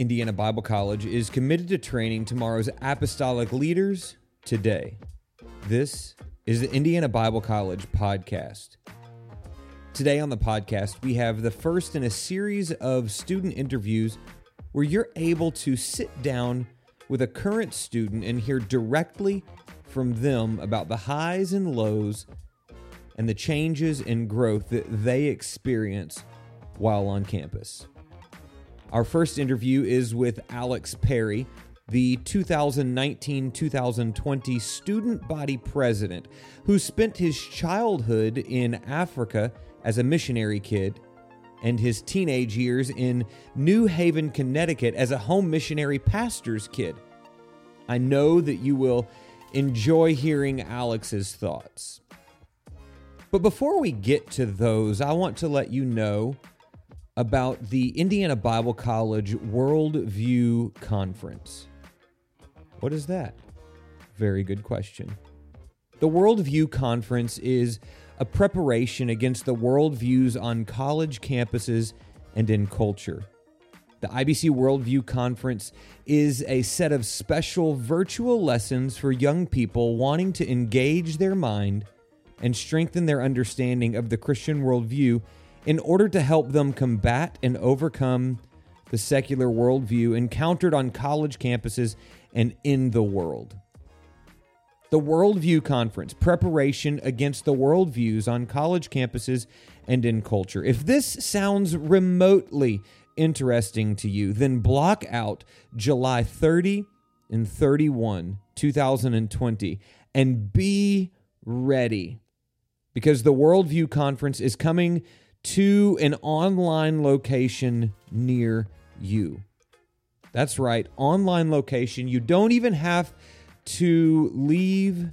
Indiana Bible College is committed to training tomorrow's apostolic leaders today. This is the Indiana Bible College podcast. Today on the podcast, we have the first in a series of student interviews where you're able to sit down with a current student and hear directly from them about the highs and lows and the changes and growth that they experience while on campus. Our first interview is with Alex Perry, the 2019 2020 student body president, who spent his childhood in Africa as a missionary kid and his teenage years in New Haven, Connecticut as a home missionary pastor's kid. I know that you will enjoy hearing Alex's thoughts. But before we get to those, I want to let you know about the Indiana Bible College Worldview Conference. What is that? Very good question. The Worldview Conference is a preparation against the worldviews on college campuses and in culture. The IBC Worldview Conference is a set of special virtual lessons for young people wanting to engage their mind and strengthen their understanding of the Christian worldview in order to help them combat and overcome the secular worldview encountered on college campuses and in the world. The Worldview Conference, preparation against the worldviews on college campuses and in culture. If this sounds remotely interesting to you, then block out July 30 and 31, 2020, and be ready because the Worldview Conference is coming to an online location near you. That's right, online location. You don't even have to leave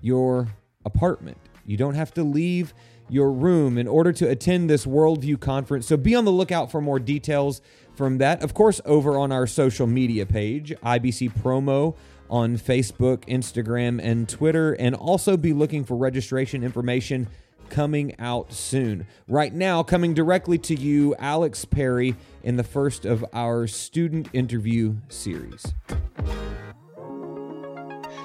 your apartment. You don't have to leave your room in order to attend this Worldview conference. So be on the lookout for more details from that. Of course, over on our social media page, IBC Promo on Facebook, Instagram, and Twitter, and also be looking for registration information coming out soon. Right now, coming directly to you, Alex Perry in the first of our student interview series.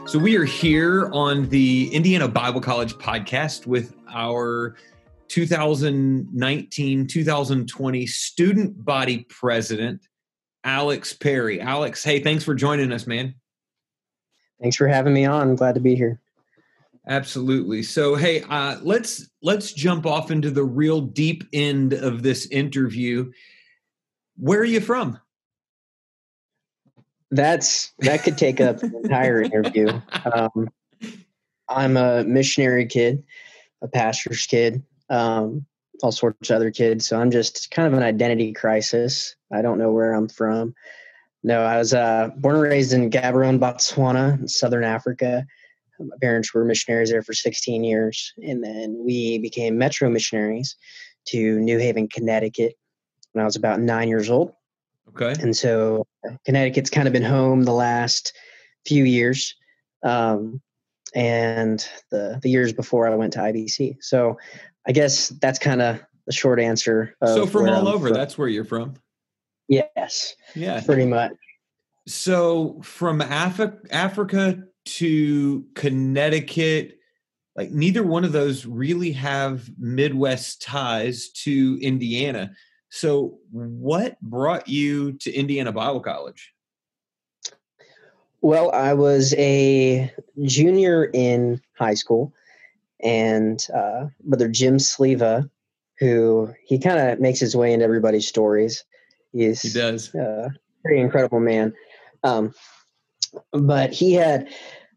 So, we are here on the Indiana Bible College podcast with our 2019 2020 student body president, Alex Perry. Alex, hey, thanks for joining us, man. Thanks for having me on. I'm glad to be here. Absolutely. So, hey, uh, let's let's jump off into the real deep end of this interview. Where are you from? That's that could take up an entire interview. Um, I'm a missionary kid, a pastor's kid, um, all sorts of other kids. So I'm just kind of an identity crisis. I don't know where I'm from. No, I was uh, born and raised in Gaborone, Botswana, in southern Africa. My parents were missionaries there for 16 years, and then we became metro missionaries to New Haven, Connecticut, when I was about nine years old. Okay. And so Connecticut's kind of been home the last few years, um, and the the years before I went to IBC. So I guess that's kind of the short answer. so from all I'm over, from. that's where you're from. Yes. Yeah. Pretty much. So from Af- Africa to Connecticut, like neither one of those really have Midwest ties to Indiana. So, what brought you to Indiana Bible College? Well, I was a junior in high school, and uh, Brother Jim Sleva, who he kind of makes his way into everybody's stories. He's, he does. Uh, pretty incredible man. Um, but he had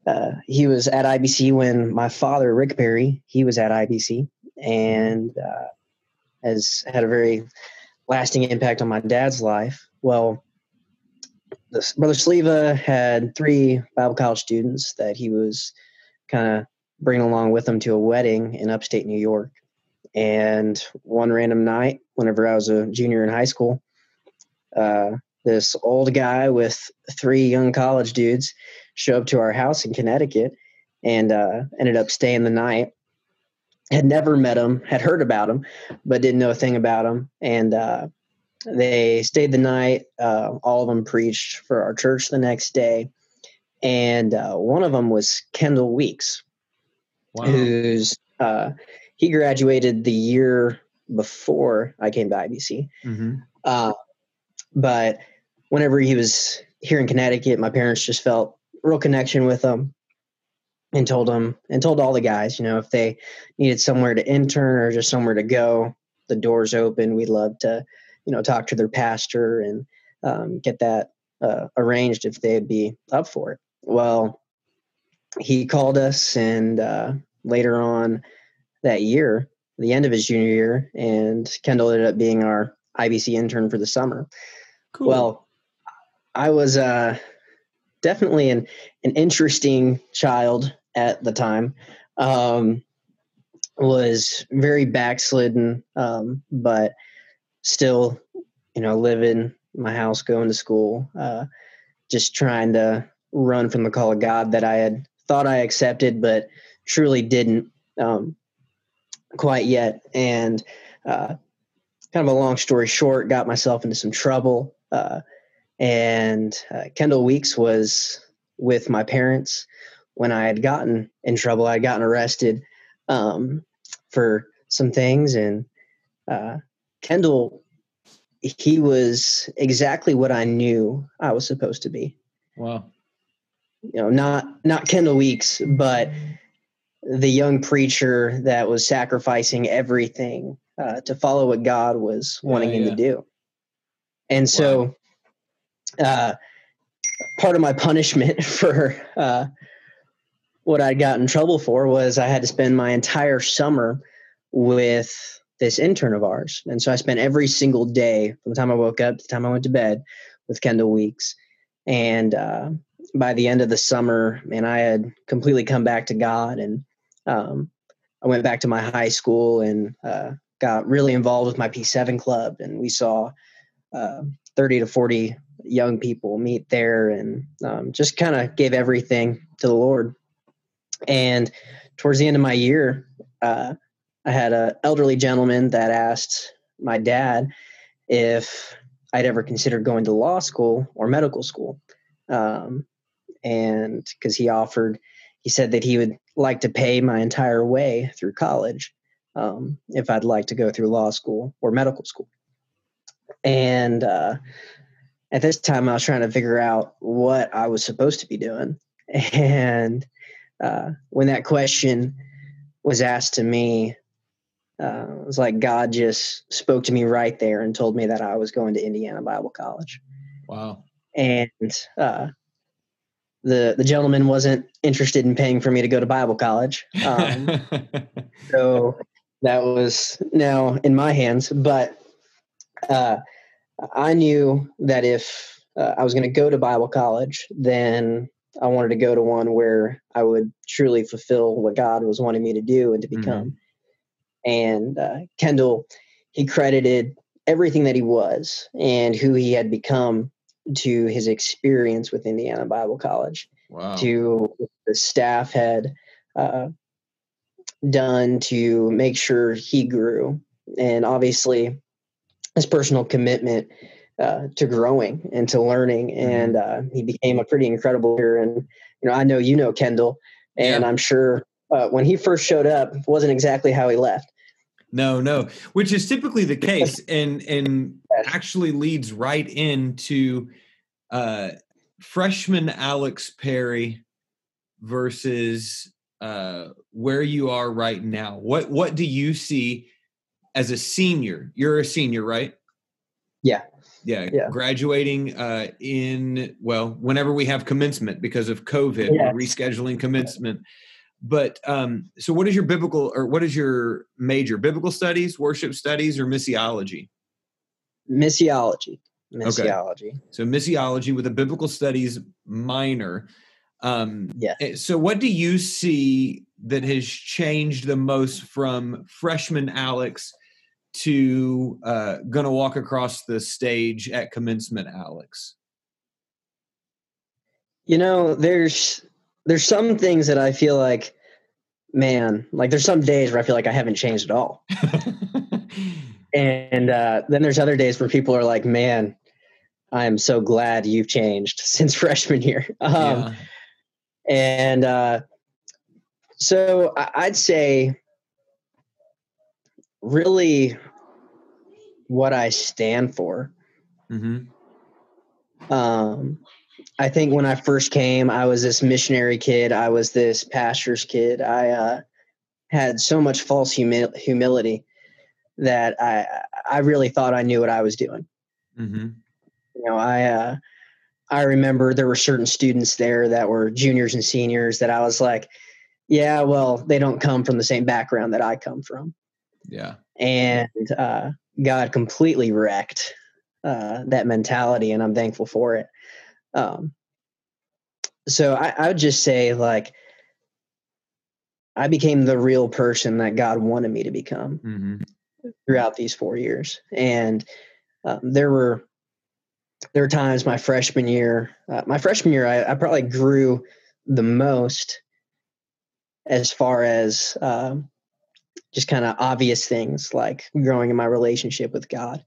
uh, he was at IBC when my father Rick Perry he was at IBC and uh, has had a very lasting impact on my dad's life. Well, this, Brother Sleva had three Bible college students that he was kind of bringing along with him to a wedding in upstate New York. And one random night, whenever I was a junior in high school, uh, this old guy with three young college dudes show up to our house in Connecticut and uh, ended up staying the night. Had never met him, had heard about him, but didn't know a thing about him. And uh, they stayed the night. Uh, all of them preached for our church the next day, and uh, one of them was Kendall Weeks, wow. who's uh, he graduated the year before I came to IBC. Mm-hmm. Uh, but whenever he was here in Connecticut, my parents just felt real connection with him and told him and told all the guys, you know, if they needed somewhere to intern or just somewhere to go, the doors open. We'd love to, you know, talk to their pastor and um, get that uh, arranged if they'd be up for it. Well, he called us, and uh, later on that year, the end of his junior year, and Kendall ended up being our IBC intern for the summer. Cool. Well, I was uh, definitely an an interesting child at the time. Um, was very backslidden, um, but still, you know, living my house, going to school, uh, just trying to run from the call of God that I had thought I accepted, but truly didn't um, quite yet. And uh, kind of a long story short, got myself into some trouble. Uh, and uh, Kendall Weeks was with my parents when I had gotten in trouble. I had gotten arrested um, for some things, and uh, Kendall, he was exactly what I knew I was supposed to be. Wow. You know, not not Kendall Weeks, but the young preacher that was sacrificing everything uh, to follow what God was wanting yeah, yeah. him to do. And so, wow. Uh, part of my punishment for uh, what I got in trouble for was I had to spend my entire summer with this intern of ours. And so I spent every single day from the time I woke up to the time I went to bed with Kendall Weeks. And uh, by the end of the summer, man, I had completely come back to God. And um, I went back to my high school and uh, got really involved with my P7 club. And we saw uh, 30 to 40 young people meet there and um, just kind of gave everything to the Lord. And towards the end of my year, uh, I had an elderly gentleman that asked my dad if I'd ever considered going to law school or medical school. Um, and because he offered, he said that he would like to pay my entire way through college um, if I'd like to go through law school or medical school. And uh, at this time, I was trying to figure out what I was supposed to be doing. And uh, when that question was asked to me, uh, it was like God just spoke to me right there and told me that I was going to Indiana Bible College. Wow. And uh, the the gentleman wasn't interested in paying for me to go to Bible college. Um, so that was now in my hands. But uh, I knew that if uh, I was going to go to Bible college, then I wanted to go to one where I would truly fulfill what God was wanting me to do and to mm-hmm. become. Mm-hmm. And uh, Kendall, he credited everything that he was and who he had become to his experience with Indiana Bible College, wow. to the staff had uh, done to make sure he grew, and obviously his personal commitment uh, to growing and to learning. Mm-hmm. And uh, he became a pretty incredible leader. And you know, I know you know Kendall, and yeah. I'm sure uh, when he first showed up, wasn't exactly how he left. No, no, which is typically the case, and and actually leads right into uh, freshman Alex Perry versus uh, where you are right now. What what do you see as a senior? You're a senior, right? Yeah. Yeah, yeah. graduating uh, in well, whenever we have commencement because of COVID, yes. rescheduling commencement. But um, so, what is your biblical or what is your major? Biblical studies, worship studies, or missiology? Missiology. Missiology. Okay. So missiology with a biblical studies minor. Um, yeah. Eh, so, what do you see that has changed the most from freshman Alex to uh, going to walk across the stage at commencement, Alex? You know, there's there's some things that I feel like, man, like there's some days where I feel like I haven't changed at all. and uh, then there's other days where people are like, "Man, I am so glad you've changed since freshman year." Um, yeah. And uh, so I'd say, really, what I stand for. Mm-hmm. Um, I think when I first came, I was this missionary kid. I was this pastor's kid. I uh, had so much false humi- humility that I I really thought I knew what I was doing. Mm-hmm. You know, I uh, I remember there were certain students there that were juniors and seniors that I was like, yeah, well, they don't come from the same background that I come from. Yeah, and uh, God completely wrecked uh, that mentality, and I'm thankful for it. Um, so I, I would just say like I became the real person that God wanted me to become mm-hmm. throughout these four years, and um, there were there were times my freshman year, uh, my freshman year, I, I, probably grew the most as far as um, just kind of obvious things like growing in my relationship with God,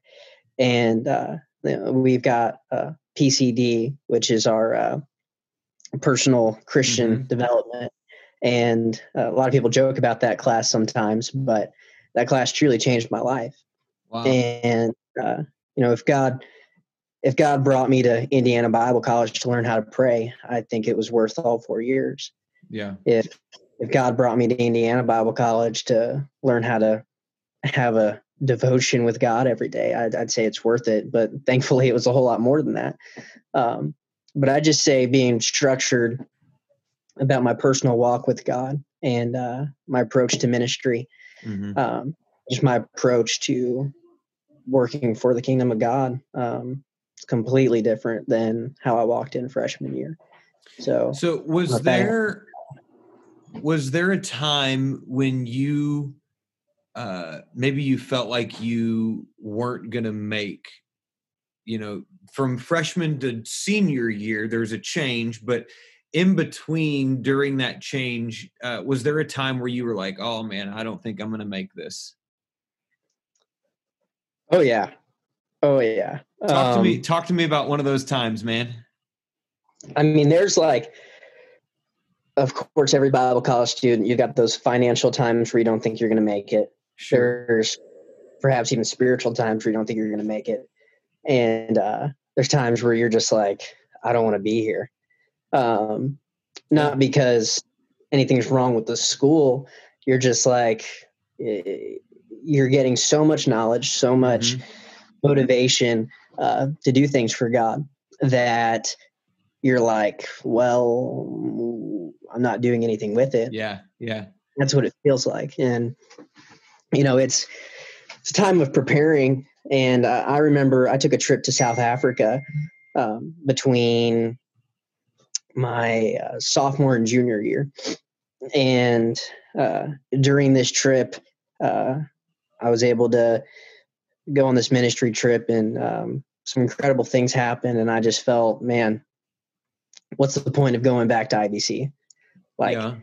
and uh, you know, we've got uh, PCD, which is our uh, personal Christian mm-hmm. development. And uh, a lot of people joke about that class sometimes, but that class truly changed my life. Wow. And uh, you know, if God, if God brought me to Indiana Bible College to learn how to pray, I think it was worth all four years. Yeah. If if God brought me to Indiana Bible College to learn how to have a devotion with God every day, I'd, I'd, say it's worth it. But thankfully, it was a whole lot more than that. Um, but I just say being structured about my personal walk with God and uh, my approach to ministry, mm-hmm. um, just my approach to working for the kingdom of God. Um, it's completely different than how I walked in freshman year. So, so was there was there a time when you uh, maybe you felt like you weren't going to make you know from freshman to senior year there's a change but in between during that change uh, was there a time where you were like oh man i don't think i'm going to make this oh yeah. Oh yeah. Talk um, to me um talk to me about one of those times man. I mean there's like of course every bible college student you've got those financial times where you don't think you're going to make it Sure. There's perhaps even spiritual times where you don't think you're going to make it. And uh, there's times where you're just like, I don't want to be here. Um, not because anything's wrong with the school. You're just like, you're getting so much knowledge, so much mm-hmm. motivation uh, to do things for God that you're like, well, I'm not doing anything with it. Yeah, yeah. That's what it feels like. And you know, it's it's a time of preparing. And uh, I remember I took a trip to South Africa um, between my uh, sophomore and junior year, and uh, during this trip, uh, I was able to go on this ministry trip, and um, some incredible things happened. And I just felt, man, what's the point of going back to IBC? Like, yeah.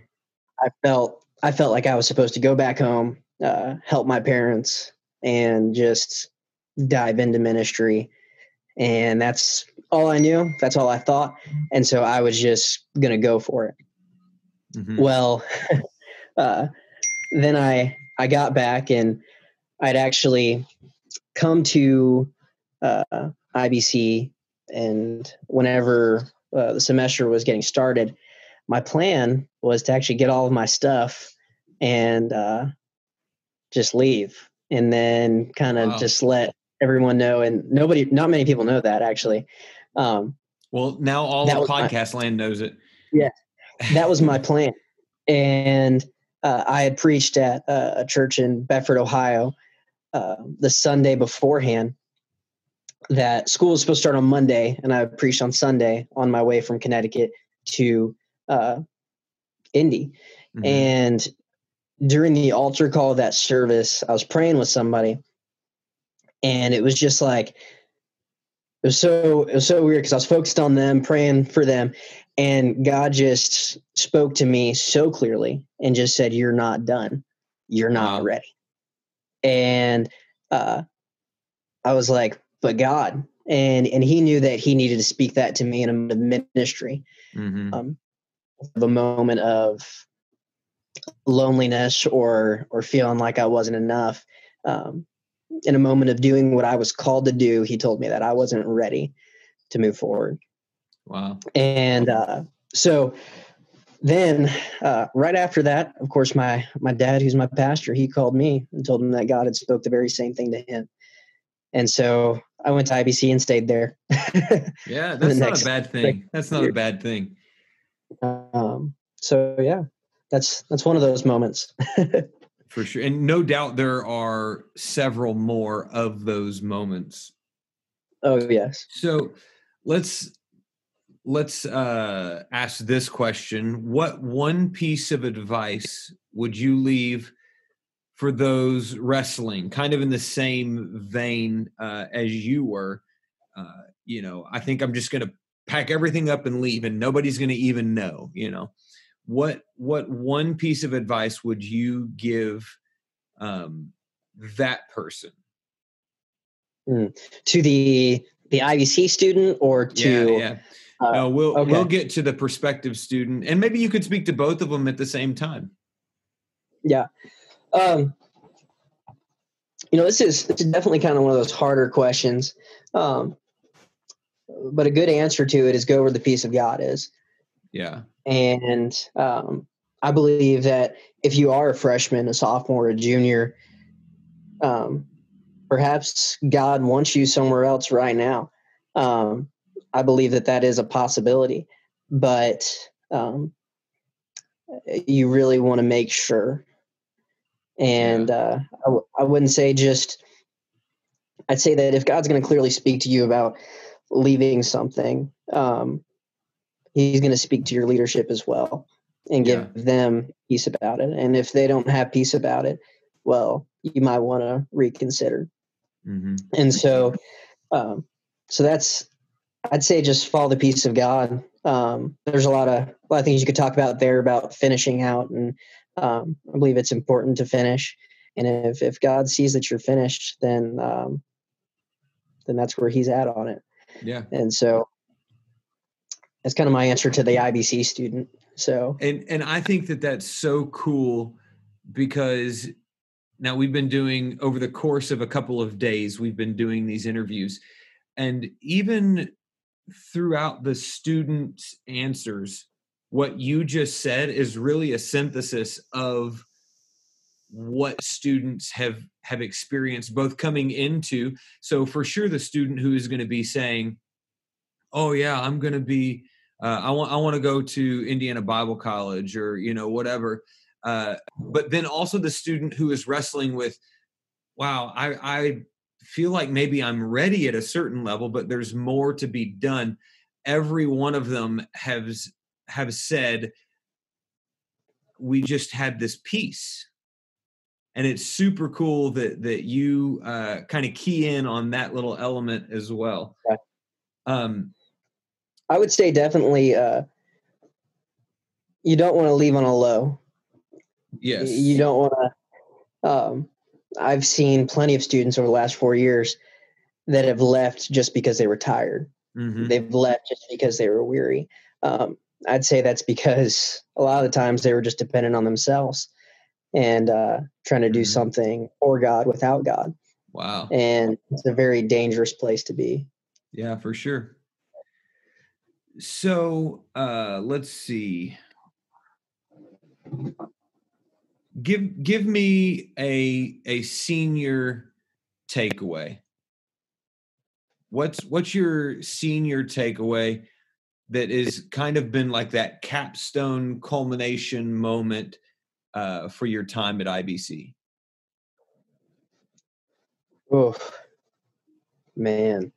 I felt I felt like I was supposed to go back home, uh, help my parents and just dive into ministry. And that's all I knew. That's all I thought. And so I was just going to go for it. Mm-hmm. Well, uh, then I, I got back and I'd actually come to uh, IBC and whenever uh, the semester was getting started, my plan was to actually get all of my stuff and uh, just leave and then kind of wow. just let everyone know. And nobody, not many people know that actually. Um, well, now all of podcast my, land knows it. Yeah, that was my plan. And uh, I had preached at uh, a church in Bedford, Ohio, uh, the Sunday beforehand. That school was supposed to start on Monday, and I preached on Sunday on my way from Connecticut to uh, Indy. Mm-hmm. And during the altar call of that service, I was praying with somebody, and it was just like it was so it was so weird because I was focused on them, praying for them, and God just spoke to me so clearly and just said, "You're not done. You're not wow. ready." And uh, I was like, but God, and and he knew that he needed to speak that to me in a ministry, mm-hmm. um, a moment of loneliness or or feeling like I wasn't enough. Um, in a moment of doing what I was called to do, he told me that I wasn't ready to move forward. Wow. And uh, so then, uh, right after that, of course, my my dad, who's my pastor, he called me and told him that God had spoke the very same thing to him. And so I went to IBC and stayed there. yeah, that's not a bad thing. That's not year. a bad thing. Um, so yeah, that's that's one of those moments. For sure, and no doubt there are several more of those moments. Oh yes. So let's let's uh, ask this question: What one piece of advice would you leave? for those wrestling, kind of in the same vein uh, as you were. Uh, you know, I think I'm just going to pack everything up and leave, and nobody's going to even know. You know, what what one piece of advice would you give um, that person? Mm. To the the IBC student or to yeah, yeah. Uh, no, we'll okay. we'll get to the prospective student, and maybe you could speak to both of them at the same time. Yeah. Um, you know, this is, this is definitely kind of one of those harder questions. Um, but a good answer to it is go where the peace of God is. Yeah. And um, I believe that if you are a freshman, a sophomore, a junior, um, perhaps God wants you somewhere else right now. Um, I believe that that is a possibility, but um, you really want to make sure and uh, I w- I wouldn't say just, I'd say that if God's going to clearly speak to you about leaving something, um, He's going to speak to your leadership as well and give yeah. them peace about it. And if they don't have peace about it, well, you might want to reconsider. Mm-hmm. And so, um, so that's, I'd say just follow the peace of God. Um, there's a lot of a lot of things you could talk about there about finishing out and um, I believe it's important to finish. And if, if God sees that you're finished, then um, then that's where He's at on it. Yeah. And so that's kind of my answer to the IBC student. So and and I think that that's so cool because now we've been doing over the course of a couple of days we've been doing these interviews and even throughout the students answers what you just said is really a synthesis of what students have have experienced both coming into so for sure the student who is going to be saying oh yeah i'm going to be uh, i want i want to go to indiana bible college or you know whatever uh, but then also the student who is wrestling with wow i i feel like maybe i'm ready at a certain level but there's more to be done every one of them has have said we just had this peace and it's super cool that that you uh, kind of key in on that little element as well. Um, i would say definitely uh, you don't want to leave on a low. Yes. you don't want to um, i've seen plenty of students over the last four years that have left just because they were tired. Mm-hmm. they've left just because they were weary. Um, I'd say that's because a lot of the times they were just dependent on themselves and uh, trying to do mm-hmm. something for God without God. Wow. And it's a very dangerous place to be. Yeah, for sure. So uh, let's see. Give give me a a senior takeaway. What's what's your senior takeaway that is kind of been like that capstone culmination moment uh, for your time at IBC? Oh, man.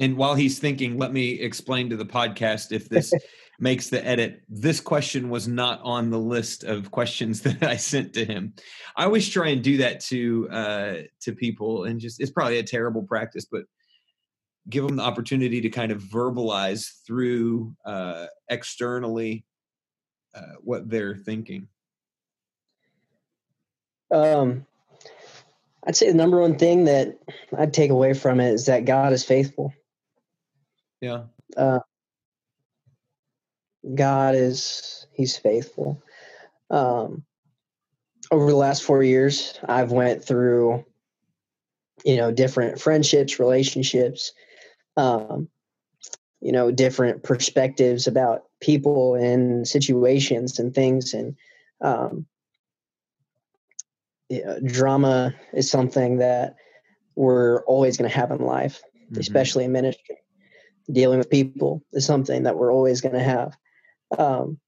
And while he's thinking, let me explain to the podcast if this makes the edit. This question was not on the list of questions that I sent to him. I always try and do that to uh, to people, and just it's probably a terrible practice, but give them the opportunity to kind of verbalize through uh, externally uh, what they're thinking? Um, I'd say the number one thing that I'd take away from it is that God is faithful. Yeah. Uh, God is He's faithful. Um, over the last four years, I've went through, you know, different friendships, relationships, um, you know, different perspectives about people and situations and things, and um, drama is something that we're always going to have in life, mm-hmm. especially in ministry. Dealing with people is something that we're always going to have. Um,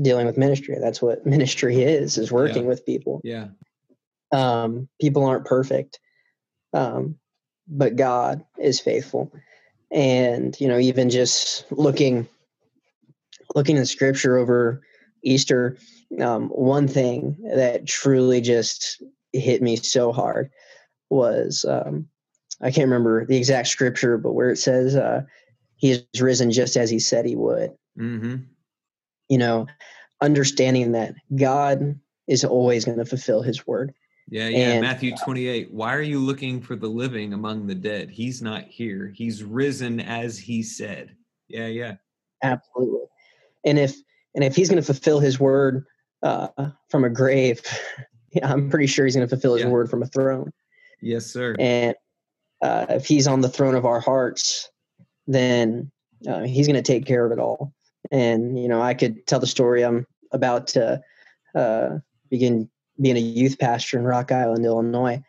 dealing with ministry, that's what ministry is, is working yeah. with people. Yeah. Um, people aren't perfect, um, but God is faithful. And, you know, even just looking, looking in scripture over Easter, um, one thing that truly just hit me so hard was um, I can't remember the exact scripture, but where it says uh, he has risen just as he said he would. Mm-hmm. You know, understanding that God is always going to fulfill his word. Yeah, yeah. And, Matthew 28. Why are you looking for the living among the dead? He's not here. He's risen as he said. Yeah, yeah. Absolutely. And if and if he's going to fulfill his word uh, from a grave, I'm pretty sure he's going to fulfill his yeah. word from a throne. Yes, sir. And uh, if he's on the throne of our hearts, then uh, he's going to take care of it all. And you know, I could tell the story. I'm about to uh, begin being a youth pastor in Rock Island, Illinois.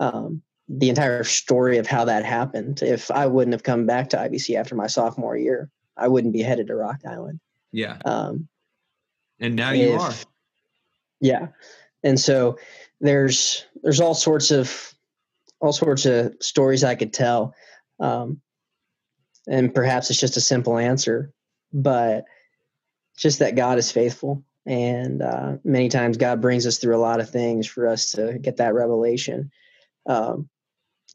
Um, the entire story of how that happened. If I wouldn't have come back to IBC after my sophomore year, I wouldn't be headed to Rock Island. Yeah. Um, and now you are. Yeah. And so there's there's all sorts of all sorts of stories I could tell. Um, and perhaps it's just a simple answer, but just that God is faithful. And uh, many times God brings us through a lot of things for us to get that revelation um,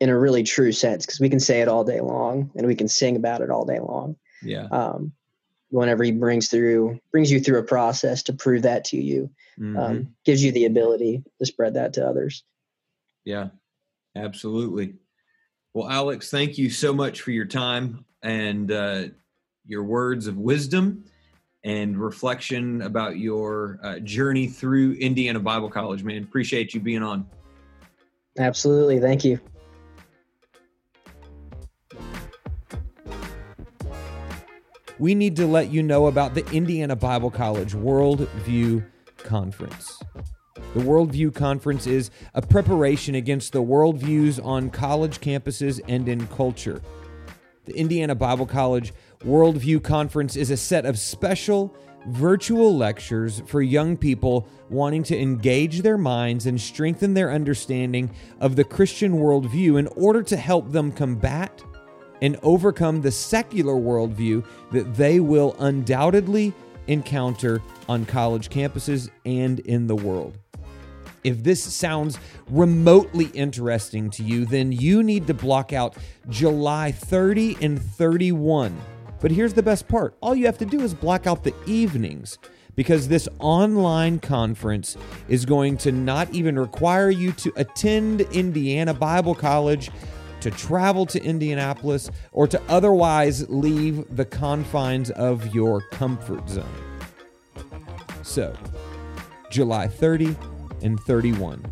in a really true sense, because we can say it all day long and we can sing about it all day long. Yeah. Um, whenever he brings through brings you through a process to prove that to you mm-hmm. um, gives you the ability to spread that to others yeah absolutely well alex thank you so much for your time and uh, your words of wisdom and reflection about your uh, journey through indiana bible college man appreciate you being on absolutely thank you we need to let you know about the Indiana Bible College Worldview Conference. The Worldview Conference is a preparation against the worldviews on college campuses and in culture. The Indiana Bible College Worldview Conference is a set of special virtual lectures for young people wanting to engage their minds and strengthen their understanding of the Christian worldview in order to help them combat and overcome the secular worldview that they will undoubtedly encounter on college campuses and in the world. If this sounds remotely interesting to you, then you need to block out July 30 and 31. But here's the best part all you have to do is block out the evenings because this online conference is going to not even require you to attend Indiana Bible College to travel to Indianapolis, or to otherwise leave the confines of your comfort zone. So, July 30 and 31.